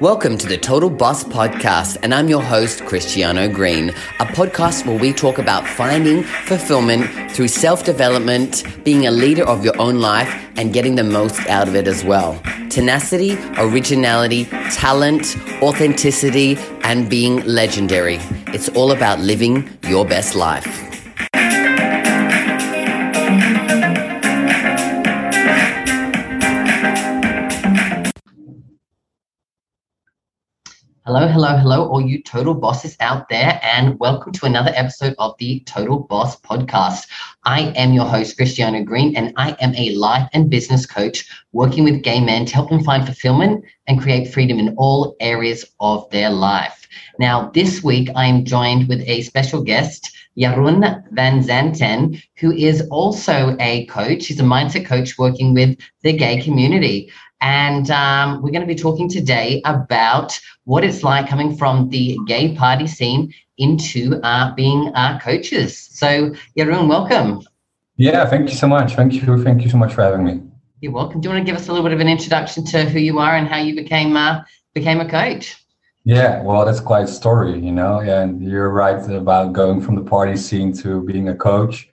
Welcome to the Total Boss Podcast, and I'm your host, Cristiano Green, a podcast where we talk about finding fulfillment through self development, being a leader of your own life, and getting the most out of it as well. Tenacity, originality, talent, authenticity, and being legendary. It's all about living your best life. Hello, hello, hello, all you total bosses out there, and welcome to another episode of the Total Boss Podcast. I am your host, Christiana Green, and I am a life and business coach working with gay men to help them find fulfillment and create freedom in all areas of their life. Now, this week I am joined with a special guest, Jeroen van Zanten, who is also a coach. He's a mindset coach working with the gay community. And um, we're going to be talking today about what it's like coming from the gay party scene into uh, being uh, coaches. So, Jeroen, welcome. Yeah, thank you so much. Thank you. Thank you so much for having me. You're welcome. Do you want to give us a little bit of an introduction to who you are and how you became uh, became a coach? Yeah, well, that's quite a story, you know. And you're right about going from the party scene to being a coach.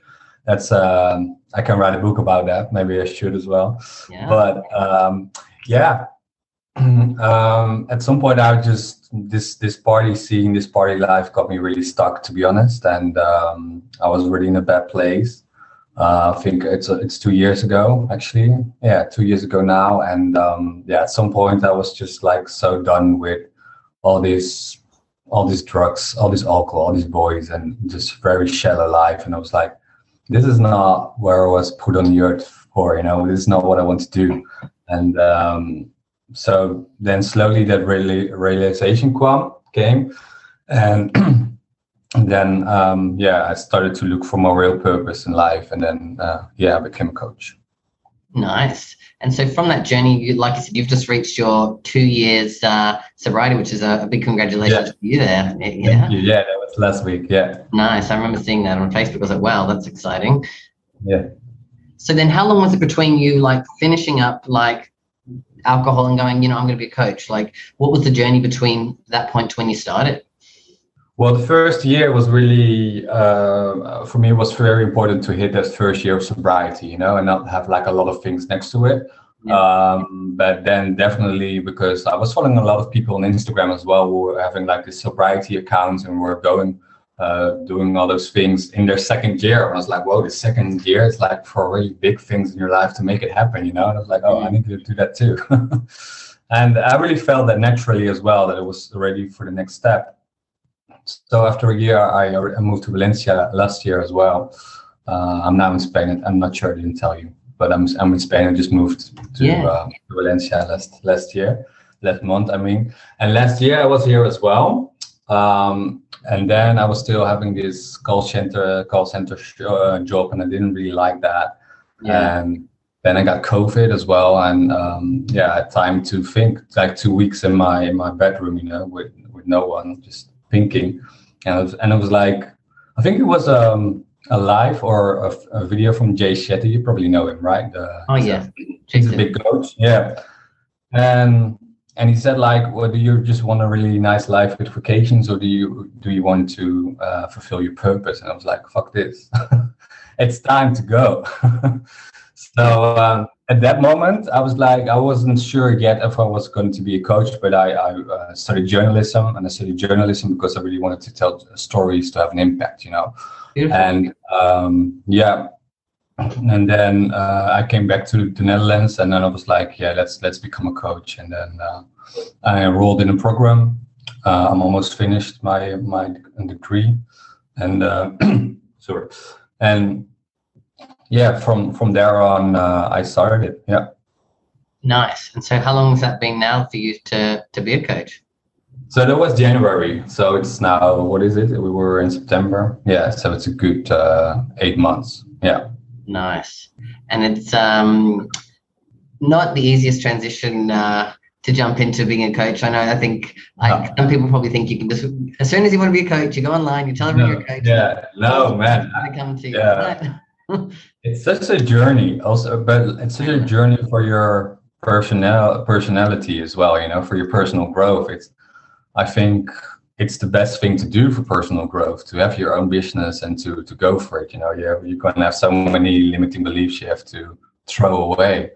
That's um, I can write a book about that. Maybe I should as well. Yeah. But um, yeah, um, at some point I just this this party scene, this party life got me really stuck, to be honest, and um, I was really in a bad place. Uh, I think it's it's two years ago, actually. Yeah, two years ago now, and um, yeah, at some point I was just like so done with all these all these drugs, all this alcohol, all these boys, and just very shallow life. And I was like, this is not where I was put on the earth for, you know, this is not what I want to do. And um, so then slowly that really realization came. And then, um, yeah, I started to look for my real purpose in life. And then, uh, yeah, I became a coach. Nice. And so from that journey, you, like I said, you've just reached your two years uh, sobriety, which is a, a big congratulations yeah. to you there. Yeah. Yeah, that was last week. Yeah. Nice. I remember seeing that on Facebook. I was like, wow, that's exciting. Yeah. So then how long was it between you like finishing up like alcohol and going, you know, I'm going to be a coach? Like what was the journey between that point to when you started? Well, the first year was really uh, for me. It was very important to hit that first year of sobriety, you know, and not have like a lot of things next to it. Um, but then definitely because I was following a lot of people on Instagram as well who were having like this sobriety accounts and were going uh, doing all those things in their second year. And I was like, whoa, the second year is like for really big things in your life to make it happen, you know? And I was like, oh, I need to do that too. and I really felt that naturally as well, that it was ready for the next step. So after a year, I, I moved to Valencia last year as well. Uh, I'm now in Spain. I'm not sure I didn't tell you, but I'm I'm in Spain. I just moved to, yeah. uh, to Valencia last last year, last month. I mean, and last year I was here as well. Um, and then I was still having this call center call center sh- uh, job, and I didn't really like that. Yeah. And then I got COVID as well, and um, yeah, I had time to think. Like two weeks in my in my bedroom, you know, with with no one, just thinking, and it was, and it was like, I think it was um, a live or a, a, video from Jay Shetty. You probably know him, right? The, oh yeah, he's a big coach. Yeah, and and he said like, well, do you just want a really nice life with vacations, or do you do you want to uh, fulfill your purpose? And I was like, fuck this, it's time to go. so um, at that moment, I was like, I wasn't sure yet if I was going to be a coach, but I, I uh, studied journalism, and I studied journalism because I really wanted to tell stories to have an impact, you know. Beautiful. And um, yeah, and then uh, I came back to the Netherlands, and then I was like, yeah, let's let's become a coach, and then uh, I enrolled in a program. Uh, I'm almost finished my my degree, and uh, sorry, and yeah, from from there on, uh, I started it. Yeah. Nice. And so, how long has that been now for you to to be a coach? So that was January. So it's now what is it? We were in September. Yeah. So it's a good uh, eight months. Yeah. Nice. And it's um not the easiest transition uh, to jump into being a coach. I know. I think like, some people probably think you can just as soon as you want to be a coach, you go online, you tell everyone no, you're a coach. Yeah. No, man. Come to you. Yeah. It's such a journey also but it's such a journey for your personal personality as well. You know, for your personal growth. It's I think it's the best thing to do for personal growth to have your own business and to to go for it. You know, you you can have so many limiting beliefs you have to throw away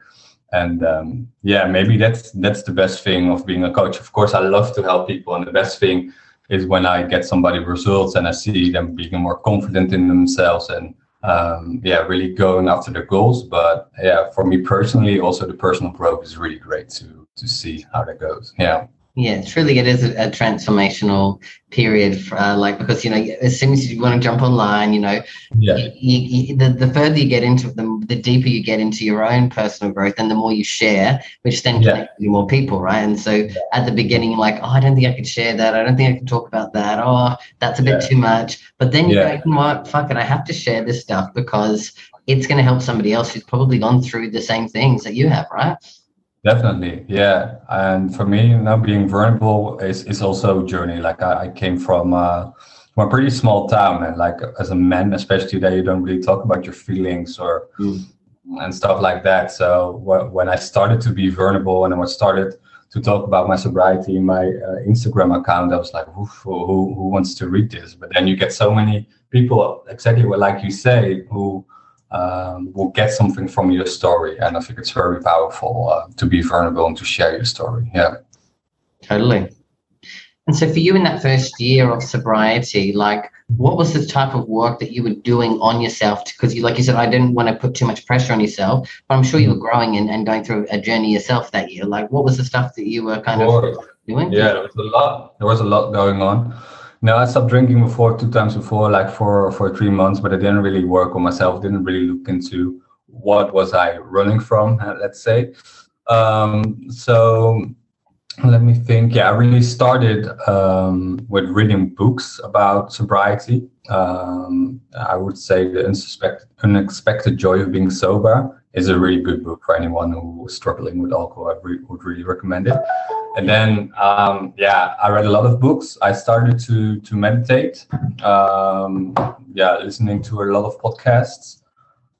and um, yeah maybe that's that's the best thing of being a coach of course i love to help people and the best thing is when i get somebody results and i see them being more confident in themselves and um, yeah really going after their goals. But yeah for me personally also the personal growth is really great to to see how that goes. Yeah yeah, truly, it is a, a transformational period. For, uh, like because you know, as soon as you want to jump online, you know, yeah, you, you, the the further you get into it, the, the deeper you get into your own personal growth, and the more you share, which then yeah. connects you more people, right? And so yeah. at the beginning, you're like, oh, I don't think I could share that. I don't think I can talk about that. Oh, that's a bit yeah. too much. But then you yeah. go, you know what? Fuck it, I have to share this stuff because it's going to help somebody else who's probably gone through the same things that you have, right? Definitely, yeah. And for me, now being vulnerable is, is also a journey. Like I, I came from uh, from a pretty small town, and like as a man, especially that you don't really talk about your feelings or mm. and stuff like that. So when I started to be vulnerable and I started to talk about my sobriety in my uh, Instagram account, I was like, who, who who wants to read this? But then you get so many people, exactly what like you say, who um, will get something from your story. And I think it's very powerful uh, to be vulnerable and to share your story. Yeah. Totally. And so for you in that first year of sobriety, like what was the type of work that you were doing on yourself? Because you, like you said, I didn't want to put too much pressure on yourself, but I'm sure you were mm-hmm. growing and, and going through a journey yourself that year. Like what was the stuff that you were kind of doing? Yeah, there was a lot. There was a lot going on. No, I stopped drinking before two times before, like for for three months, but I didn't really work on myself. Didn't really look into what was I running from, let's say. Um, so let me think. Yeah, I really started um, with reading books about sobriety. Um, I would say the unsuspected, unexpected joy of being sober is a really good book for anyone who is struggling with alcohol. I re- would really recommend it and then um, yeah i read a lot of books. I started to to meditate um, yeah listening to a lot of podcasts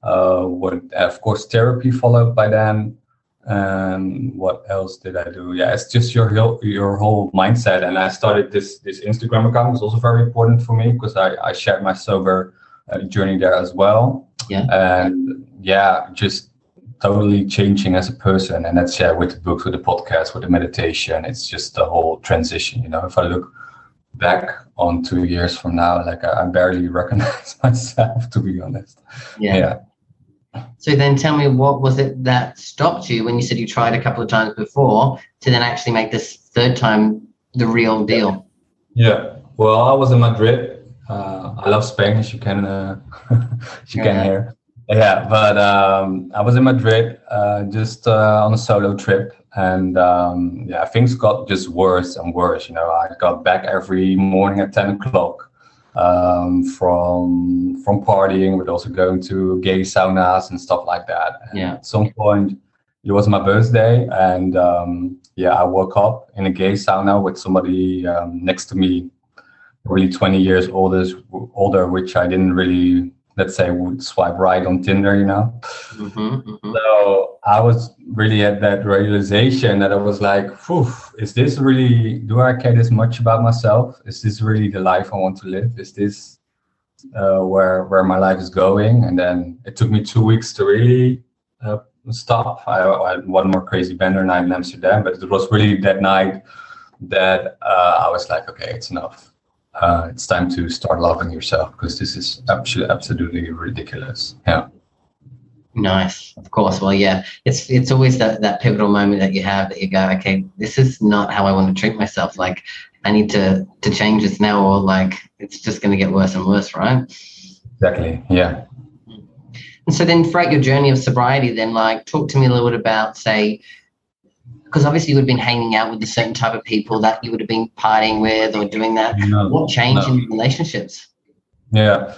uh, what of course therapy followed by then and what else did i do? Yeah it's just your whole your whole mindset. And i started this this instagram account was also very important for me because i i shared my sober uh, journey there as well. Yeah. And yeah just totally changing as a person and that's yeah with the books with the podcast with the meditation. It's just the whole transition you know. If i look back on two years from now like i, I barely recognize myself to be honest. Yeah. yeah. So then tell me what was it that stopped you when you said you tried a couple of times before to then actually make this third time the real deal? Yeah. Well i was in madrid. Uh, i love spanish you can uh, you yeah. can hear yeah, but um, I was in Madrid uh, just uh, on a solo trip, and um, yeah, things got just worse and worse. You know, I got back every morning at ten o'clock um, from from partying, but also going to gay saunas and stuff like that. And yeah. At some point, it was my birthday, and um, yeah, I woke up in a gay sauna with somebody um, next to me, really twenty years older, older, which I didn't really let's say would swipe right on Tinder, you know. Mm-hmm, mm-hmm. So I was really at that realization that I was like, is this really, do I care this much about myself? Is this really the life I want to live? Is this uh, where where my life is going? And then it took me two weeks to really uh, stop. I, I, had one more crazy bender night in Amsterdam, but it was really that night that uh, I was like, okay, it's enough uh, it's time to start loving yourself because this is absolutely absolutely ridiculous. Yeah. Nice, of course. Well, yeah, it's it's always that that pivotal moment that you have that you go, okay, this is not how I want to treat myself. Like, I need to to change this now, or like it's just going to get worse and worse, right? Exactly. Yeah. And so then, throughout your journey of sobriety, then like talk to me a little bit about, say, because obviously you would have been hanging out with a certain type of people that you would have been partying with or doing that. No, what changed no. in relationships? Yeah.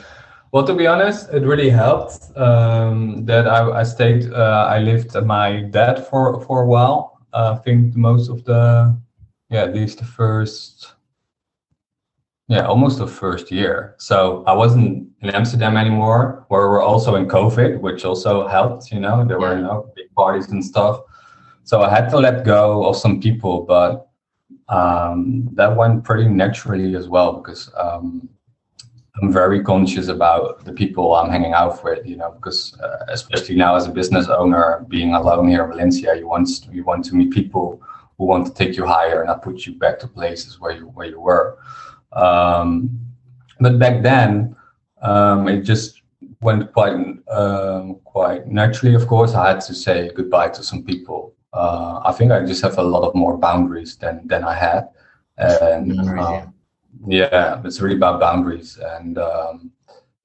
Well, to be honest, it really helped um, that I, I stayed. Uh, I lived at my dad for for a while. Uh, I think most of the, yeah, at least the first, yeah, almost the first year. So I wasn't in Amsterdam anymore. Where we're also in COVID, which also helped. You know, there were you know big parties and stuff so I had to let go of some people, but um, that went pretty naturally as well because um, I'm very conscious about the people I'm hanging out with, you know, because uh, especially now as a business owner, being alone here in Valencia, you want you want to meet people who want to take you higher and not put you back to places where you where you were. Um, but back then, um, it just went quite um, quite naturally. Of course, I had to say goodbye to some people. Uh, I think I just have a lot of more boundaries than than I had, and um, yeah, it's really about boundaries and. Um,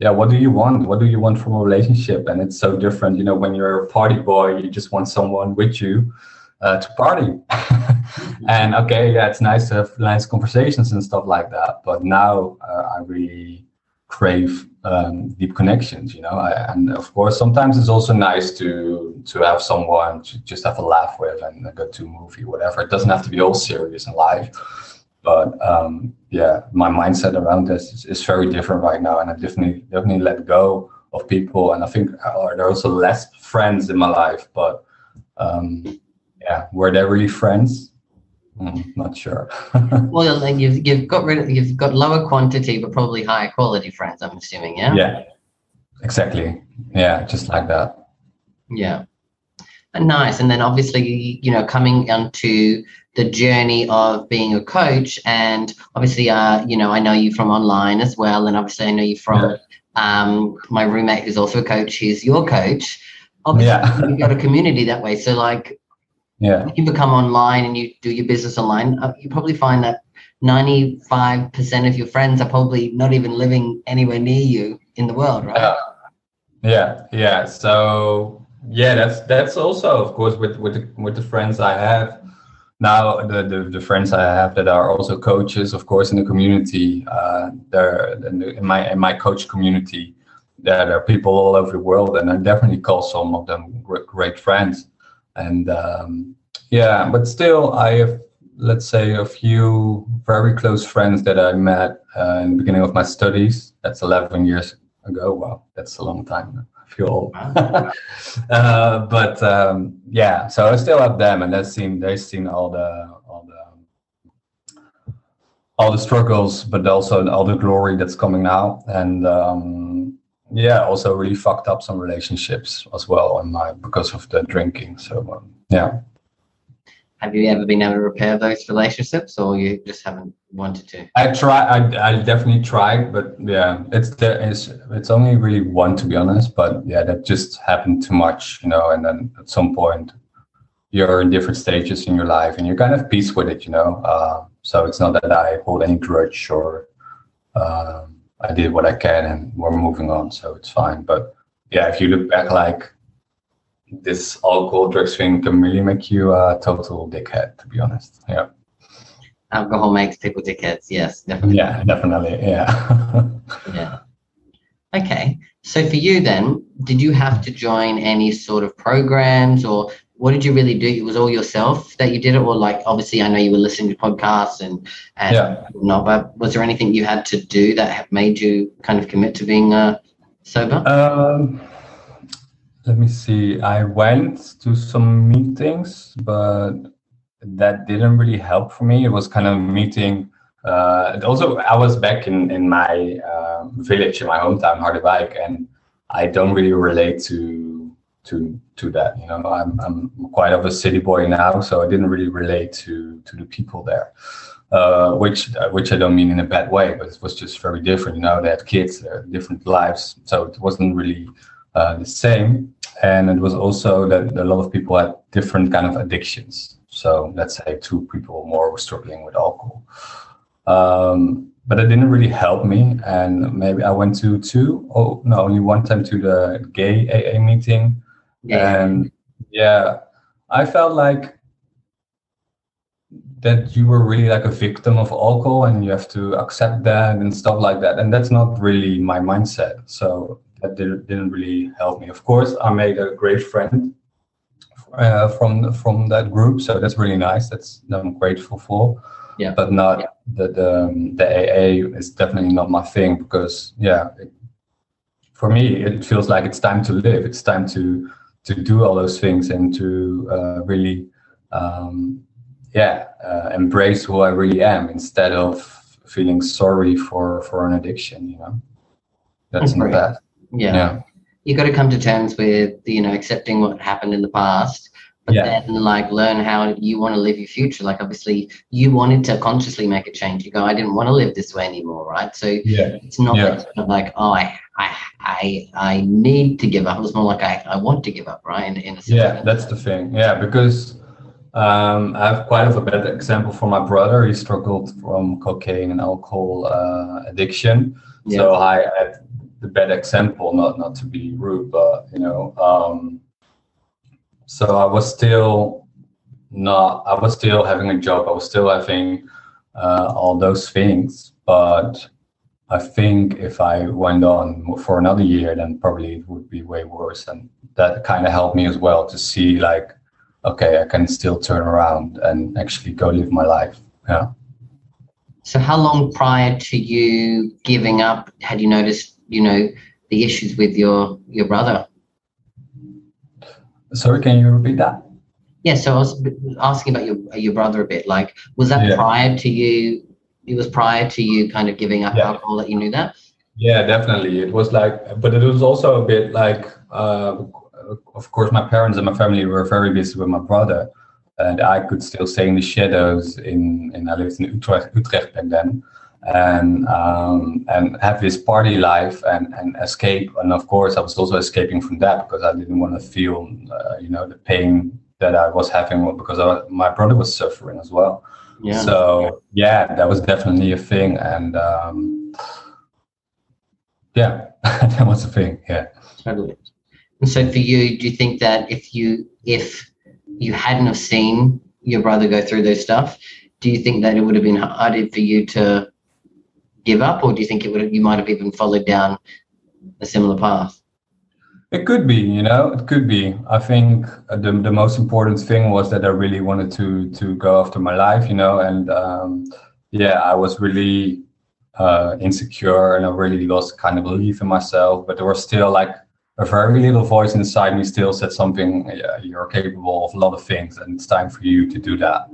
yeah, what do you want? What do you want from a relationship? And it's so different, you know. When you're a party boy, you just want someone with you uh, to party. and okay, yeah, it's nice to have nice conversations and stuff like that. But now uh, I really crave um, deep connections, you know. I, and of course, sometimes it's also nice to to have someone to just have a laugh with and go to movie, whatever. It doesn't have to be all serious in life. But um, yeah, my mindset around this is, is, very different right now, and I definitely definitely let go of people. And I think uh, there are also less friends in my life, but um, yeah, were they really friends? Mm, not sure. well, like you've you've got rid of you've got lower quantity but probably higher quality friends. I'm assuming, yeah. Yeah, exactly. Yeah, just like that. Yeah, and nice. And then obviously, you know, coming onto the journey of being a coach, and obviously, uh, you know, I know you from online as well, and obviously, I know you from yeah. um my roommate who's also a coach. He's your coach. Obviously, yeah. you've got a community that way. So, like, yeah. You become online and you do your business online uh, you probably find that 95% of your friends are probably not even living anywhere near you in the world right? Uh, yeah yeah. So yeah that's that's also of course with with the, with the friends i have. Now the, the, the friends i have that are also coaches of course in the community uh they're in my in my coach community there are people all over the world and i definitely call some of them great friends and um, yeah, but still, I have let's say a few very close friends that I met uh, in the beginning of my studies. That's 11 years ago. Wow, that's a long time. I feel old. uh, but um, yeah, so I still have them, and they've seen they've seen all the all the all the struggles, but also all the glory that's coming now. And um, yeah, also really fucked up some relationships as well on my because of the drinking. So um, yeah. Have you ever been able to repair those relationships, or you just haven't wanted to? I try. I, I definitely tried, but yeah, it's there is it's only really one to be honest. But yeah, that just happened too much, you know. And then at some point, you're in different stages in your life, and you're kind of peace with it, you know. Uh, so it's not that I hold any grudge or. Um, I did what I can and we're moving on, so it's fine. But yeah, if you look back, like this alcohol drugs thing can really make you uh, a total dickhead, to be honest. Yeah. Alcohol makes people dickheads. Yes, definitely. Yeah, definitely. Yeah. yeah. Okay. So for you then, did you have to join any sort of programs or what did you really do? It was all yourself that you did it, or like obviously I know you were listening to podcasts and and yeah. not, but was there anything you had to do that made you kind of commit to being uh, sober? Um, let me see. I went to some meetings, but that didn't really help for me. It was kind of meeting. Uh, also, I was back in in my uh, village in my hometown, Harderwijk, and I don't really relate to to to that. You know, I'm I'm quite of a city boy now, so I didn't really relate to to the people there. Uh, which which I don't mean in a bad way, but it was just very different. You know, they had kids, they had different lives, so it wasn't really uh, the same. And it was also that a lot of people had different kind of addictions. So let's say two people more were struggling with alcohol. Um, but it didn't really help me. And maybe I went to two, oh no, only one time to the gay AA meeting yeah. And yeah, I felt like that you were really like a victim of alcohol and you have to accept that and stuff like that. And that's not really my mindset. So that didn't, really help me. Of course, I made a great friend uh, from from that group, so that's really nice. That's I'm grateful for. Yeah. But not yeah. the the the AA is definitely not my thing because yeah, it, for me it feels like it's time to live. It's time to to do all those things and to uh, really um, yeah, uh, embrace who I really am instead of feeling sorry for for an addiction. You know, that's not bad. Yeah. yeah. You got to come to terms with you know accepting what happened in the past, but yeah. then like learn how you want to live your future. Like obviously you wanted to consciously make a change. You go, I didn't want to live this way anymore, right? So yeah. it's not yeah. like oh I I I I need to give up. It's more like I, I want to give up, right? In, in yeah, that's the thing. Yeah, because um, I have quite of a bad example for my brother. He struggled from cocaine and alcohol uh, addiction. Yeah. So I had the bad example, not not to be rude, but you know, um, so I was still not. I was still having a job. I was still having uh, all those things, but I think if I went on for another year, then probably it would be way worse. And that kind of helped me as well to see like okay, I can still turn around and actually go live my life. Yeah. So how long prior to you giving up had you noticed, you know, the issues with your your brother? Sorry, can you repeat that? Yeah, so I was asking about your your brother a bit. Like, was that yeah. prior to you? It was prior to you kind of giving up yeah. alcohol that you knew that. Yeah, definitely. It was like, but it was also a bit like uh, of course, my parents and my family were very busy with my brother, and I could still stay in the shadows. In, in I lived in Utrecht, Utrecht back then, and um, and have this party life and and escape. And of course, I was also escaping from that because I didn't want to feel, uh, you know, the pain that I was having because I, my brother was suffering as well. Yeah. So yeah, that was definitely a thing, and um, yeah, that was a thing. Yeah. Totally. And so for you, do you think that if you if you hadn't have seen your brother go through those stuff, do you think that it would have been harder for you to give up, or do you think it would have, you might have even followed down a similar path? It could be, you know, it could be. I think the the most important thing was that I really wanted to to go after my life, you know, and um, yeah, I was really uh, insecure and I really lost kind of belief in myself. But there was still like a very little voice inside me still said something yeah, you're capable of a lot of things and it's time for you to do that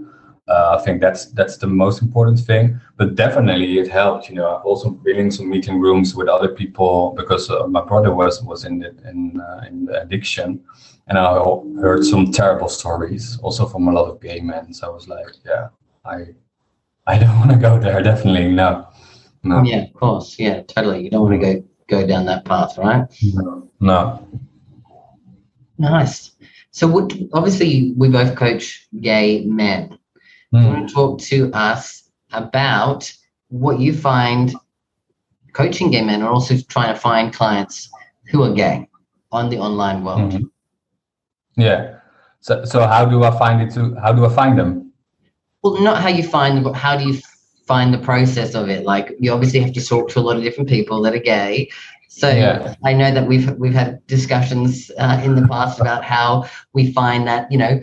uh, i think that's that's the most important thing but definitely it helped you know i've also been in some meeting rooms with other people because uh, my brother was was in the, in, uh, in the addiction and i heard some terrible stories also from a lot of gay men so i was like yeah i i don't want to go there definitely no no yeah of course yeah totally you don't want to go go down that path, right? No. no. Nice. So, what, obviously, we both coach gay men. Mm. You want to talk to us about what you find coaching gay men, and also trying to find clients who are gay on the online world. Mm-hmm. Yeah. So, so how do I find it? To how do I find them? Well, not how you find them, but how do you find the process of it. Like you obviously have to talk to a lot of different people that are gay. So yeah. I know that we've we've had discussions uh, in the past about how we find that you know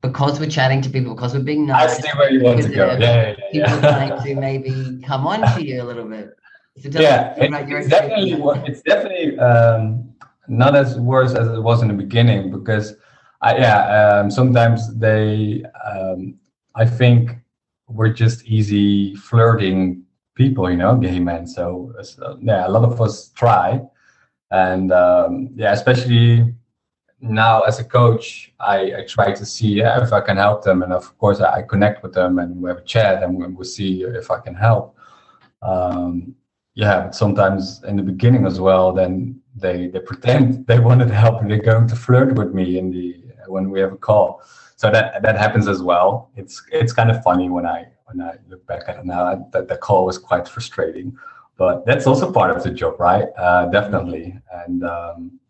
because we're chatting to people because we're being nice. I see where you want to go. Yeah, yeah, yeah, people trying to maybe come on to you a little bit. So yeah, it, it's, definitely, it's definitely um, not as worse as it was in the beginning because I, yeah um, sometimes they um, I think we're just easy flirting people, you know, gay men. So, so yeah, a lot of us try, and um, yeah, especially now as a coach, I, I try to see if I can help them, and of course I, connect with them and we have a chat and we, we see if I can help. Um, yeah, but sometimes in the beginning as well, then they they pretend they wanted help and they're going to flirt with me in the when we have a call so that that happens as well. It's it's kind of funny when I when I look back at it now. That the call was quite frustrating, but that's also part of the job, right? Uh, definitely, and um,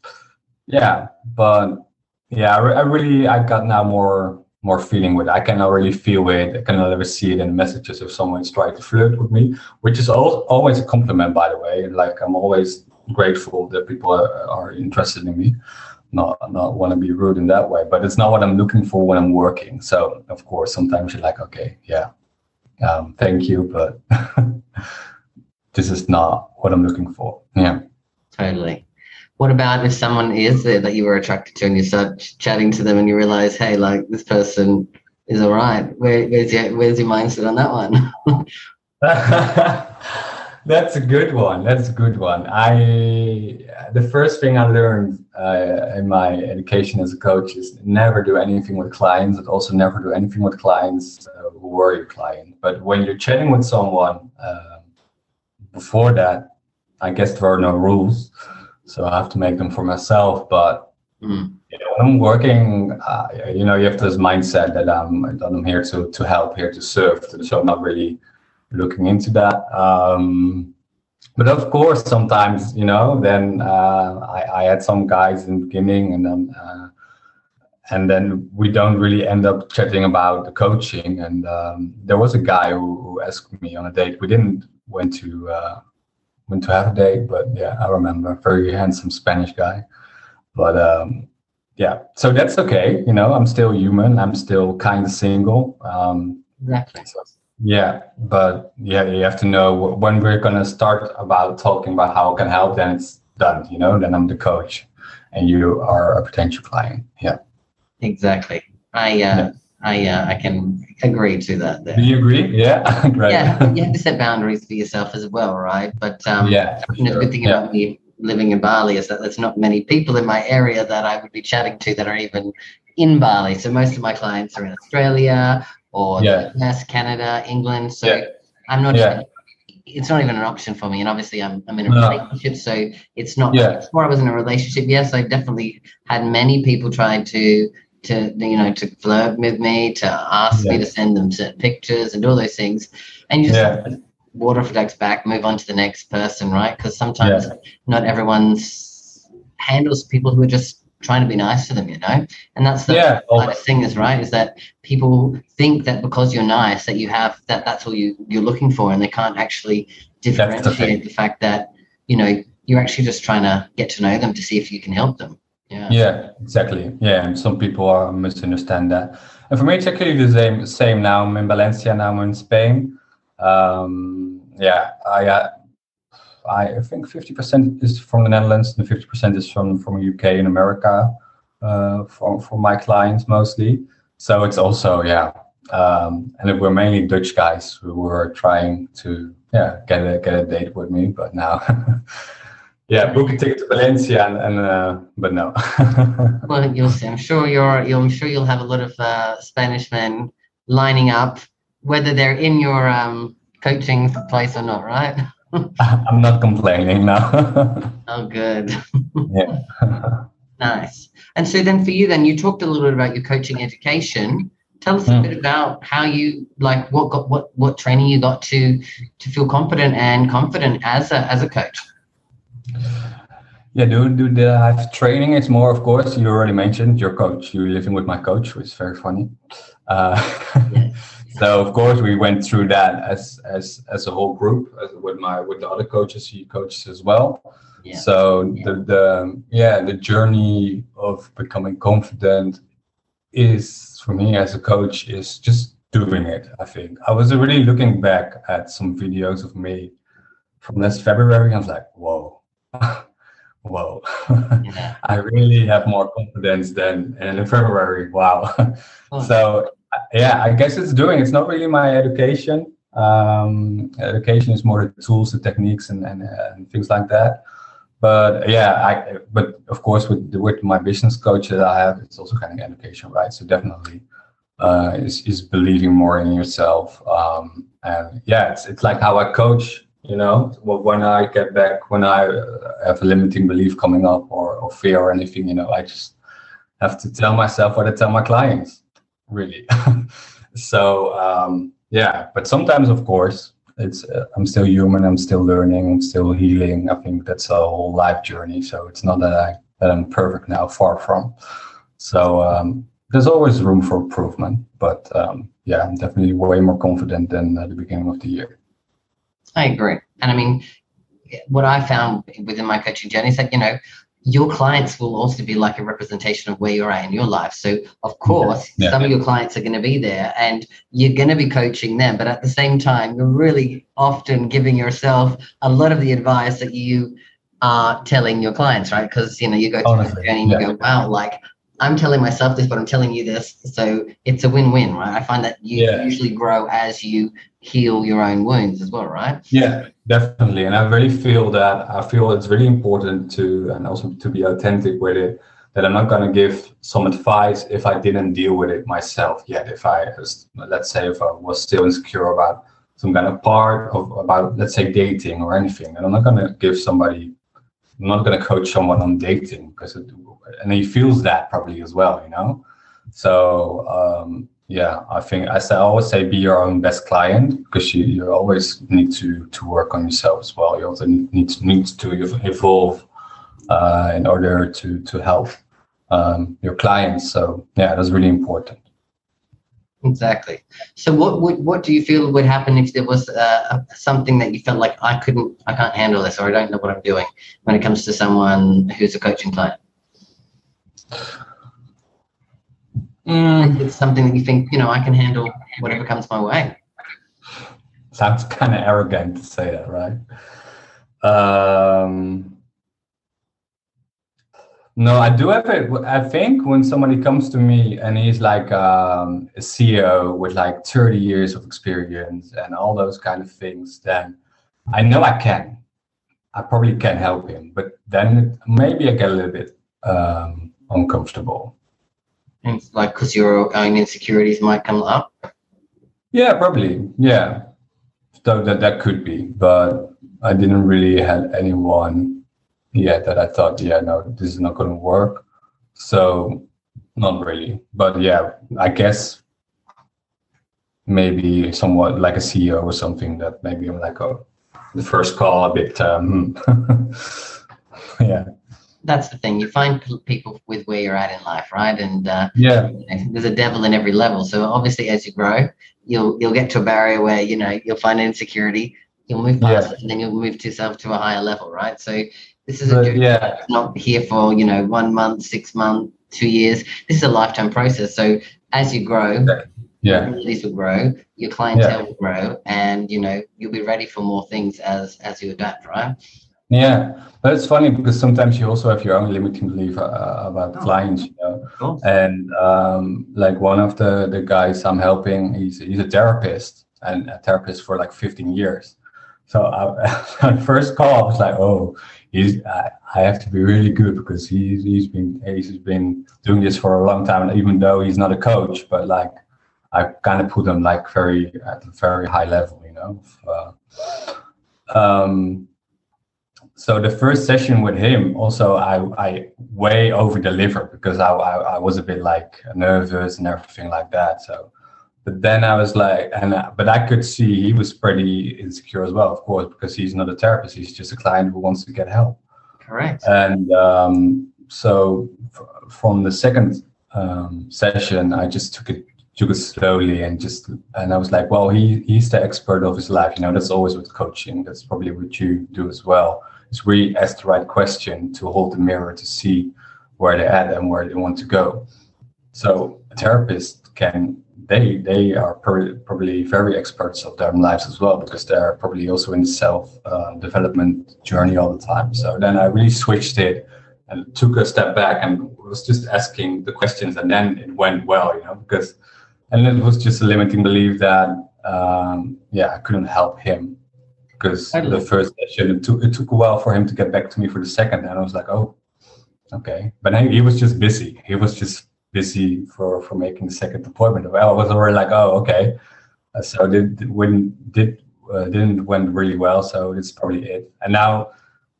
yeah, but yeah, I, re- I, really I got now more more feeling with it. I can already feel it. I can already see it in messages if someone's trying to flirt with me, which is al- always a compliment, by the way. Like I'm always grateful that people are, are interested in me not not want to be rude in that way but it's not what i'm looking for when i'm working so of course sometimes you're like okay yeah um, thank you but this is not what i'm looking for yeah totally What about if someone is there that you were attracted to and you start chatting to them and you realize, hey, like this person is all right. Where, where's your where's your mindset on that one? That's a good one. That's a good one. I the first thing I learned uh, in my education as a coach is never do anything with clients, and also never do anything with clients uh, who are your client. But when you're chatting with someone uh, before that, I guess there are no rules, so I have to make them for myself. But mm. you know, when I'm working, uh, you know, you have this mindset that I'm that I'm here to to help, here to serve. So I'm not really looking into that. Um, but of course, sometimes you know, then uh, I, I had some guys in the beginning, and then uh, and then we don't really end up chatting about the coaching. And um, there was a guy who, who, asked me on a date. We didn't went to uh, went to have a date, but yeah, I remember very handsome Spanish guy. But um, yeah, so that's okay. You know, I'm still human. I'm still kind of single. Um, exactly. So, yeah, but yeah, you have to know when we're gonna start about talking about how I can help. Then it's done. You know, then I'm the coach, and you are a potential client. Yeah. Exactly. I uh, yeah. I uh, I can agree to that. There. Do you agree? Yeah. Great. Yeah, you have to set boundaries for yourself as well, right? But um, yeah, you know, sure. the good thing yeah. about me living in Bali is that there's not many people in my area that I would be chatting to that are even in Bali. So most of my clients are in Australia or yeah. the US, Canada, England. So yeah. I'm not. Yeah. It's not even an option for me, and obviously I'm, I'm in a no. relationship, so it's not. Yeah. Before I was in a relationship, yes, I definitely had many people trying to to you know to flirt with me, to ask yeah. me to send them certain pictures and all those things, and you just yeah. water flags back, move on to the next person, right? Because sometimes yeah. not everyone's handles people who are just trying to be nice to them, you know? And that's the yeah, hardest thing is right, is that people think that because you're nice that you have that that's all you, you're looking for and they can't actually differentiate the, the, fact that, you know, you're actually just trying to get to know them to see if you can help them. Yeah. Yeah, exactly. Yeah. And some people are misunderstand that. And for me it's actually the same same now. I'm in Valencia now I'm in Spain. Um yeah, I uh, I think 50% is from the Netherlands and 50% is from from UK and America uh, for for my clients mostly. So it's also yeah, um, and we're mainly Dutch guys who were trying to yeah get a get a date with me, but now. yeah, book a ticket to Valencia, and, and uh, but no. well, you'll see. I'm sure you're. You'll, I'm sure you'll have a lot of uh, Spanish men lining up, whether they're in your um, coaching place or not, right? I'm not complaining now. oh, good. yeah. nice. And so then for you, then you talked a little bit about your coaching education. Tell us a mm. bit about how you like what got what what training you got to to feel confident and confident as a as a coach. Yeah, do do the have training? It's more, of course. You already mentioned your coach. You're living with my coach, which is very funny. Uh, so of course we went through that as as as a whole group as, with my with the other coaches he coaches as well yeah. so yeah. the the yeah the journey of becoming confident is for me as a coach is just doing it i think i was really looking back at some videos of me from last february i was like whoa whoa yeah. i really have more confidence than in february wow oh. so yeah, I guess it's doing. It's not really my education. Um, education is more the tools, the techniques, and, and, and things like that. But yeah, I. But of course, with with my business coach that I have, it's also kind of education, right? So definitely, uh, is is believing more in yourself. Um, and yeah, it's it's like how I coach. You know, when I get back, when I have a limiting belief coming up or, or fear or anything, you know, I just have to tell myself what I tell my clients really. so um, yeah, but sometimes, of course, it's uh, I'm still human. I'm still learning. I'm still healing. I think that's a whole life journey. So it's not that I that I'm perfect now. Far from. So um, there's always room for improvement. But um, yeah, I'm definitely way more confident than at the beginning of the year. I agree, and I mean, what I found within my coaching journey is that you know your clients will also be like a representation of where you're at in your life. So, of course, yeah. some of your clients are going to be there and you're going to be coaching them. But at the same time, you're really often giving yourself a lot of the advice that you are telling your clients, right? Because you know you go through Honestly, this journey and you go, wow, like I'm telling myself this, but I'm telling you this, so it's a win-win, right? I find that you Yeah. usually grow as you heal your own wounds as well, right? Yeah, definitely. And I really feel that I feel it's really important to and also to be authentic with it. That I'm not gonna give some advice if I didn't deal with it myself yet. If I let's say if I was still insecure about some kind of part of about let's say dating or anything, and I'm not gonna give somebody I'm not gonna coach someone on dating because it, and he feels that probably as well, you know. So um, yeah, I think I say I always say be your own best client because you, you always need to to work on yourself as well. You also need to need to evolve uh, in order to to help um, your clients. So yeah, that's really important. Exactly. So, what would what do you feel would happen if there was uh, something that you felt like I couldn't, I can't handle this, or I don't know what I'm doing when it comes to someone who's a coaching client? Mm, It's something that you think, you know, I can handle whatever comes my way. sounds kind of arrogant to say that, right? Um, no, I do have it. I think when somebody comes to me and he's like um, a CEO with like 30 years of experience and all those kind of things, then I know I can. I probably can help him, but then maybe I get a little bit um, uncomfortable. And it's like, because your own insecurities might come up. Yeah, probably. Yeah. So that that could be, but I didn't really had anyone yet that I thought, yeah, no, this is not going to work. So not really, but yeah, I guess maybe somewhat like a CEO or something that maybe I'm like, oh, the first call a bit, um, yeah, That's the thing. You find people with where you're at in life, right? And uh, yeah, you know, there's a devil in every level. So obviously, as you grow, you'll you'll get to a barrier where you know you'll find insecurity. You'll move past it, and then you'll move to yourself to a higher level, right? So this is a yeah. that's not here for you know one month, six months, two years. This is a lifetime process. So as you grow, yeah, your abilities will grow, your clientele will grow, and you know you'll be ready for more things as as you adapt, right? yeah. But it's funny because sometimes you also have your own limiting belief uh, about Oh. clients, you know. And um, like one of the the guys I'm helping, he's he's a therapist and a therapist for like 15 years. So I, on the first call, I was like, oh, he's I, I have to be really good because he's he's been he's been doing this for a long time, even though he's not a coach, but like I kind of put him like very at a very high level, you know. uh, um, so the first session with him also I, I way over delivered because I, I, I was a bit like nervous and everything like that so but then I was like and uh, but I could see he was pretty insecure as well of course because he's not a therapist he's just a client who wants to get help Correct. and um, so f- from the second um, session I just took it took it slowly and just and I was like well he he's the expert of his life you know that's always with coaching that's probably what you do as well is really ask the right question to hold the mirror to see where they're at and where they want to go. So a therapist can they they are probably very experts of their own lives as well because they're probably also in self uh, development journey all the time. So then I really switched it and took a step back and was just asking the questions and then it went well, you know, because and it was just a limiting belief that um, yeah I couldn't help him because the first session it took it took a while for him to get back to me for the second and I was like oh okay. But he was just busy. He was just busy for for making the second appointment. Well, I was already like oh okay. Uh, so did when did uh, didn't went really well so it's probably it. And now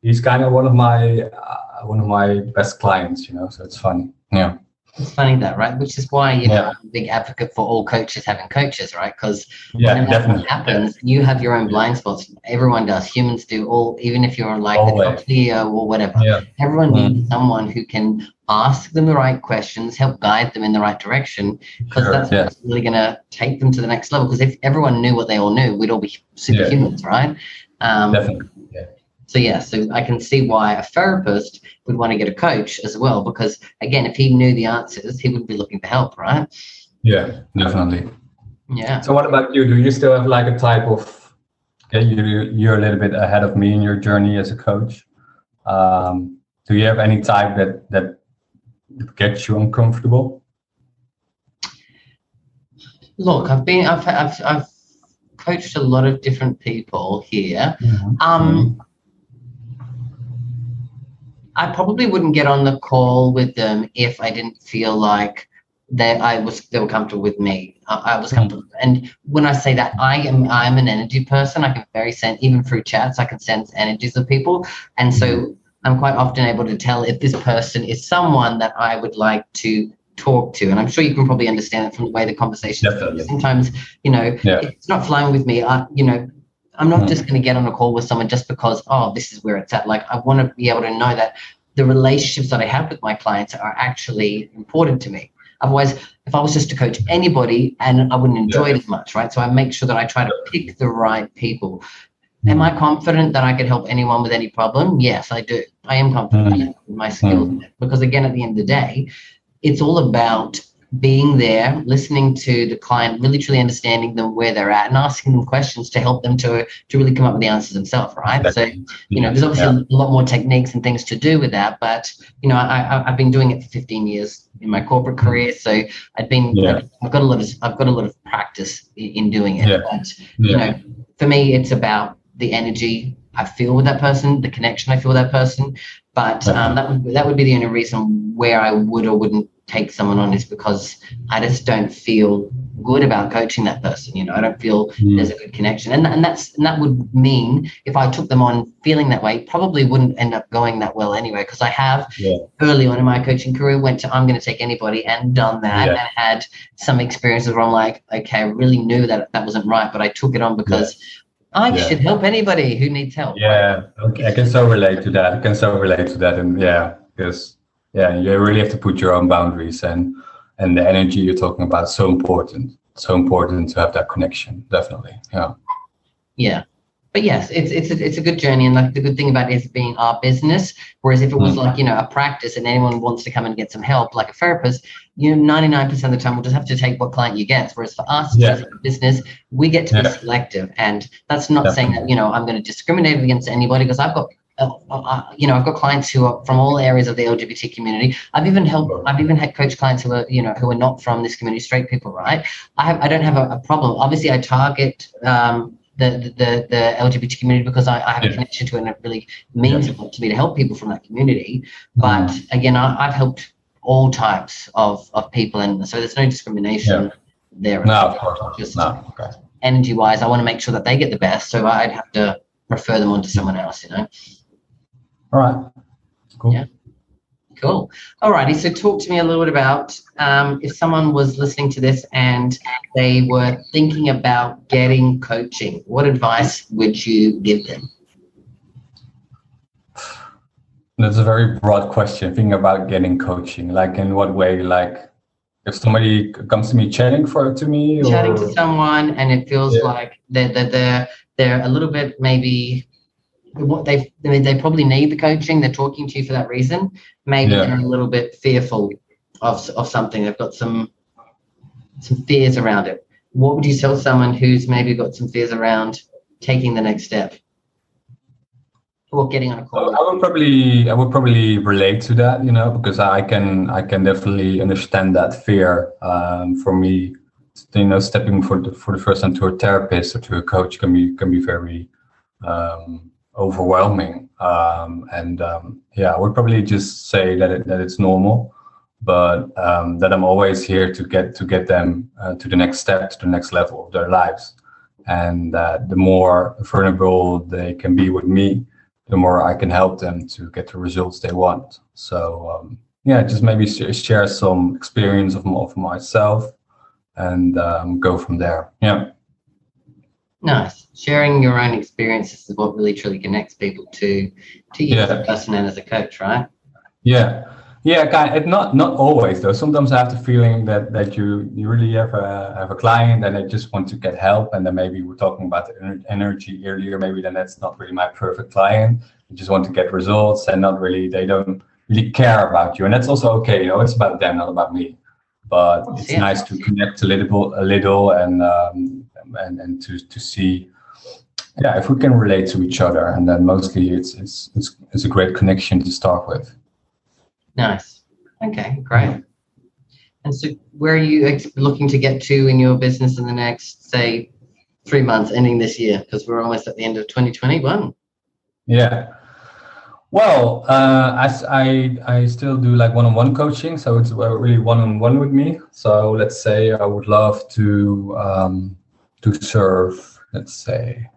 he's kind of one of my uh, one of my best clients you know so it's funny. Yeah It's funny that, right? Which is why you know Yeah. I'm a big advocate for all coaches having coaches, right? Because yeah when that happens, you have your own blind spots. Everyone does. Humans do. All even if you're like the top CEO or whatever. yeah Everyone Mm. needs someone who can ask them the right questions, help guide them in the right direction, because Sure, that's yeah. what's really going to take them to the next level. Because if everyone knew what they all knew, we'd all be superhumans, right? Um, definitely so yeah, so I can see why a therapist would want to get a coach as well, because again, if he knew the answers, he would be looking for help, right? yeah definitely Yeah. So what about you? Do you still have like a type of okay, you you're a little bit ahead of me in your journey as a coach. Um, do you have any type that that gets you uncomfortable? Look, I've been, I've, I've, I've coached a lot of different people here. Mm-hmm. Um, I probably wouldn't get on the call with them if I didn't feel like that I was they were comfortable with me. I, I was hmm. comfortable, and when I say that, I am I'm an energy person. I can very sense even through chats. I can sense energies of people, and so hmm. I'm quite often able to tell if this person is someone that I would like to talk to. And I'm sure you can probably understand it from the way the conversation. Sometimes, you know, Yeah. it's not flying with me. I, you know, I'm not Mm. just going to get on a call with someone just because, oh, this is where it's at. Like, I want to be able to know that the relationships that I have with my clients are actually important to me. Otherwise, if I was just to coach anybody and I wouldn't enjoy it as much, right? So I make sure that I try to pick the right people. Am I confident that I could help anyone with any problem? Yes, I do. I am confident Mm. in my skills because, again, at the end of the day, it's all about being there, listening to the client, really truly understanding them where they're at, and asking them questions to help them to to really come up with the answers themselves, right? So you know, there's obviously a lot more techniques and things to do with that, but you know, I, I I've been doing it for 15 years in my corporate career, so I've been Yeah. I've got a lot of I've got a lot of practice in, in doing it. Yeah. But, you know, for me, it's about the energy I feel with that person, the connection I feel with that person. But um, that would that would be the only reason where I would or wouldn't take someone on is because I just don't feel good about coaching that person. You know, I don't feel Mm. there's a good connection, and and that's and that would mean if I took them on feeling that way, probably wouldn't end up going that well anyway. Because I have Yeah. early on in my coaching career went to I'm going to take anybody and done that Yeah. and had some experiences where I'm like, okay, I really knew that that wasn't right, but I took it on because I Yeah. should help anybody who needs help. Yeah, okay. I can so relate to that. I can so relate to that, and yeah, because yeah, you really have to put your own boundaries, and and the energy you're talking about is so important. So important to have that connection. Definitely, yeah. Yeah. But yes, it's it's a, it's a good journey, and like the good thing about it is being our business. Whereas if it was Mm. like you know a practice and anyone wants to come and get some help, like a therapist, you know, ninety nine percent of the time we'll just have to take what client you get. Whereas for us, Yeah. as a business, we get to be selective, and that's not saying that you know I'm going to discriminate against anybody because I've got. Uh, you know, I've got clients who are from all areas of the LGBT community. I've even helped. I've even had coach clients who are, you know, who are not from this community, straight people, right? I have. I don't have a, a problem. Obviously, I target um, the, the the LGBT community because I, I have a connection to it and it really means Yeah. a lot to me to help people from that community. But Mm. again, I, I've helped all types of, of people and so there's no discrimination there. No, of course not. Just No, okay. energy wise, I want to make sure that they get the best. So I'd have to refer them on to someone else, you know. All right. Cool. Yeah. Cool. Alrighty. So talk to me a little bit about um, if someone was listening to this and they were thinking about getting coaching, what advice would you give them? That's a very broad question. Thinking about getting coaching, like in what way? Like if somebody comes to me chatting for to me, or Chatting to someone and it feels Yeah. like they're, they're, they're, they're a little bit maybe what they they they probably need the coaching. They're talking to you for that reason. Maybe Yeah. they're a little bit fearful of of something. They've got some some fears around it. What would you tell someone who's maybe got some fears around taking the next step or getting on a call? I would probably I would probably relate to that, you know, because I can I can definitely understand that fear. Um, for me, you know, stepping for the for the first time to a therapist or to a coach can be can be very um, overwhelming. Um, and um, yeah, I would probably just say that it, that it's normal, but um, that I'm always here to get to get them uh, to the next step, to the next level of their lives. And uh, the more vulnerable they can be with me, the more I can help them to get the results they want. So um, yeah, just maybe share some experience of, of myself and um, go from there. Yeah. Nice. Sharing your own experiences is what really truly connects people to to you as a person and as a coach, right? Yeah, yeah, kind of, not not always though. Sometimes I have the feeling that that you you really have a have a client and they just want to get help, and then maybe we're talking about the energy earlier. Maybe then that's not really my perfect client. They just want to get results and not really they don't really care about you, and that's also okay. You know, it's about them, not about me. But it's Yeah. nice to connect a little, a little, and um, and and to to see yeah, if we can relate to each other, and then mostly it's it's it's, it's a great connection to start with. Nice. Okay, great. And so, where are you looking to get to in your business in the next, say, three months, ending this year? Because we're almost at the end of 2021. Yeah. Well, uh, as I I still do like one-on-one coaching, so it's really one-on-one with me. So let's say I would love to um, to serve, let's say,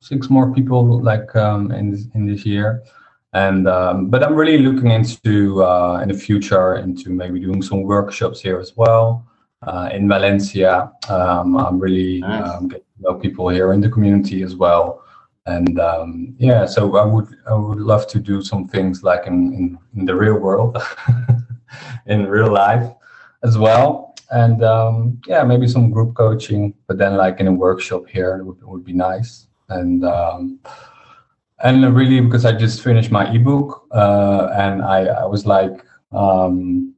six more people like um, in this, in this year and um, but i'm really looking into uh, in the future into maybe doing some workshops here as well uh, in valencia um, i'm really nice. um, getting to know people here in the community as well and um, yeah so i would i would love to do some things like in in, in the real world in real life as well and um, yeah maybe some group coaching but then like in a workshop here would, would be nice and um, and really because I just finished my ebook uh, and I, I was like um,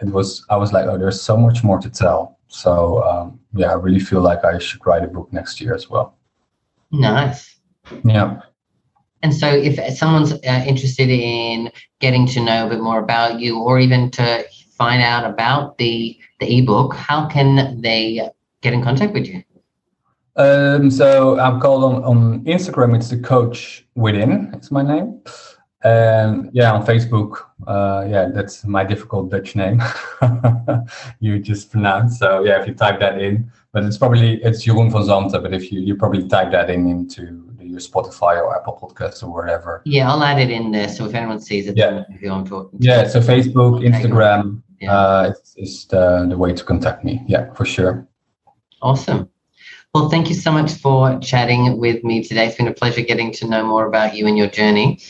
it was I was like oh there's so much more to tell so um, yeah I really feel like I should write a book next year as well. Nice. Yeah. And so, if someone's uh, interested in getting to know a bit more about you, or even to find out about the the ebook, how can they get in contact with you? Um, so I'm called on, on Instagram. It's the coach within. It's my name. And yeah, on Facebook. Uh, yeah, that's my difficult Dutch name. you just pronounce. So yeah, if you type that in, but it's probably it's Jeroen van Zanten. But if you you probably type that in into your Spotify or Apple Podcasts or whatever. Yeah, I'll add it in there so if anyone sees it, yeah. who I'm talking to. Yeah, so Facebook, Instagram, yeah. uh, is, is the, the way to contact me. Yeah, for sure. Awesome. Well, thank you so much for chatting with me today. It's been a pleasure getting to know more about you and your journey.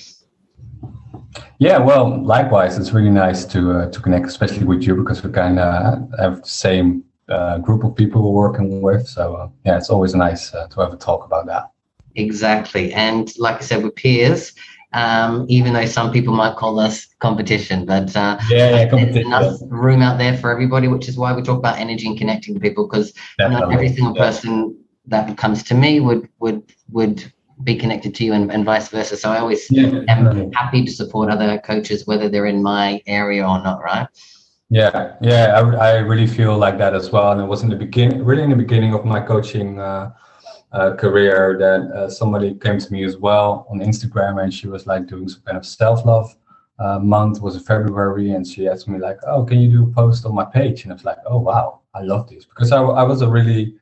Yeah, well, likewise, it's really nice to uh, to connect, especially with you because we kind of have the same uh, group of people we're working with. So uh, yeah, it's always nice uh, to have a talk about that. Exactly, and like I said, we're peers. Um, even though some people might call us competition, but uh, yeah, yeah there's enough room out there for everybody, which is why we talk about energy and connecting to people because not every single yeah. person that comes to me would would would be connected to you and, and vice versa. So I always yeah, am happy to support other coaches, whether they're in my area or not, right? Yeah, yeah, I, I really feel like that as well. And it was in the beginning, really in the beginning of my coaching uh, uh, career, that uh, somebody came to me as well on Instagram, and she was like doing some kind of self love uh, month. Was February, and she asked me like, "Oh, can you do a post on my page?" And I was like, "Oh, wow, I love this," because I, I was a really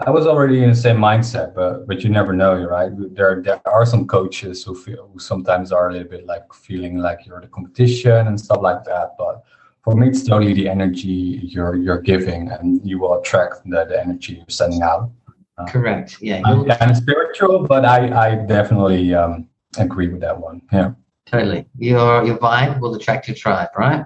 I was already in the same mindset, but but you never know, right? There there are some coaches who feel who sometimes are a little bit like feeling like you're the competition and stuff like that. But for me, it's totally the energy you're you're giving, and you will attract the, the energy you're sending out. Uh, Correct. Yeah. I'm kind of spiritual, but I I definitely um, agree with that one. Yeah. Totally. Your your vibe will attract your tribe, right?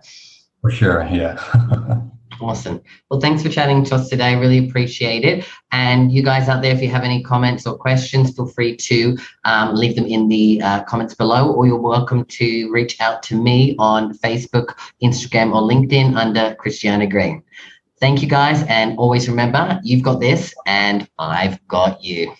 For sure. Yeah. Awesome. Well, thanks for chatting to us today. Really appreciate it. And you guys out there, if you have any comments or questions, feel free to um, leave them in the uh, comments below, or you're welcome to reach out to me on Facebook, Instagram, or LinkedIn under Christiana Green. Thank you guys. And always remember, you've got this, and I've got you.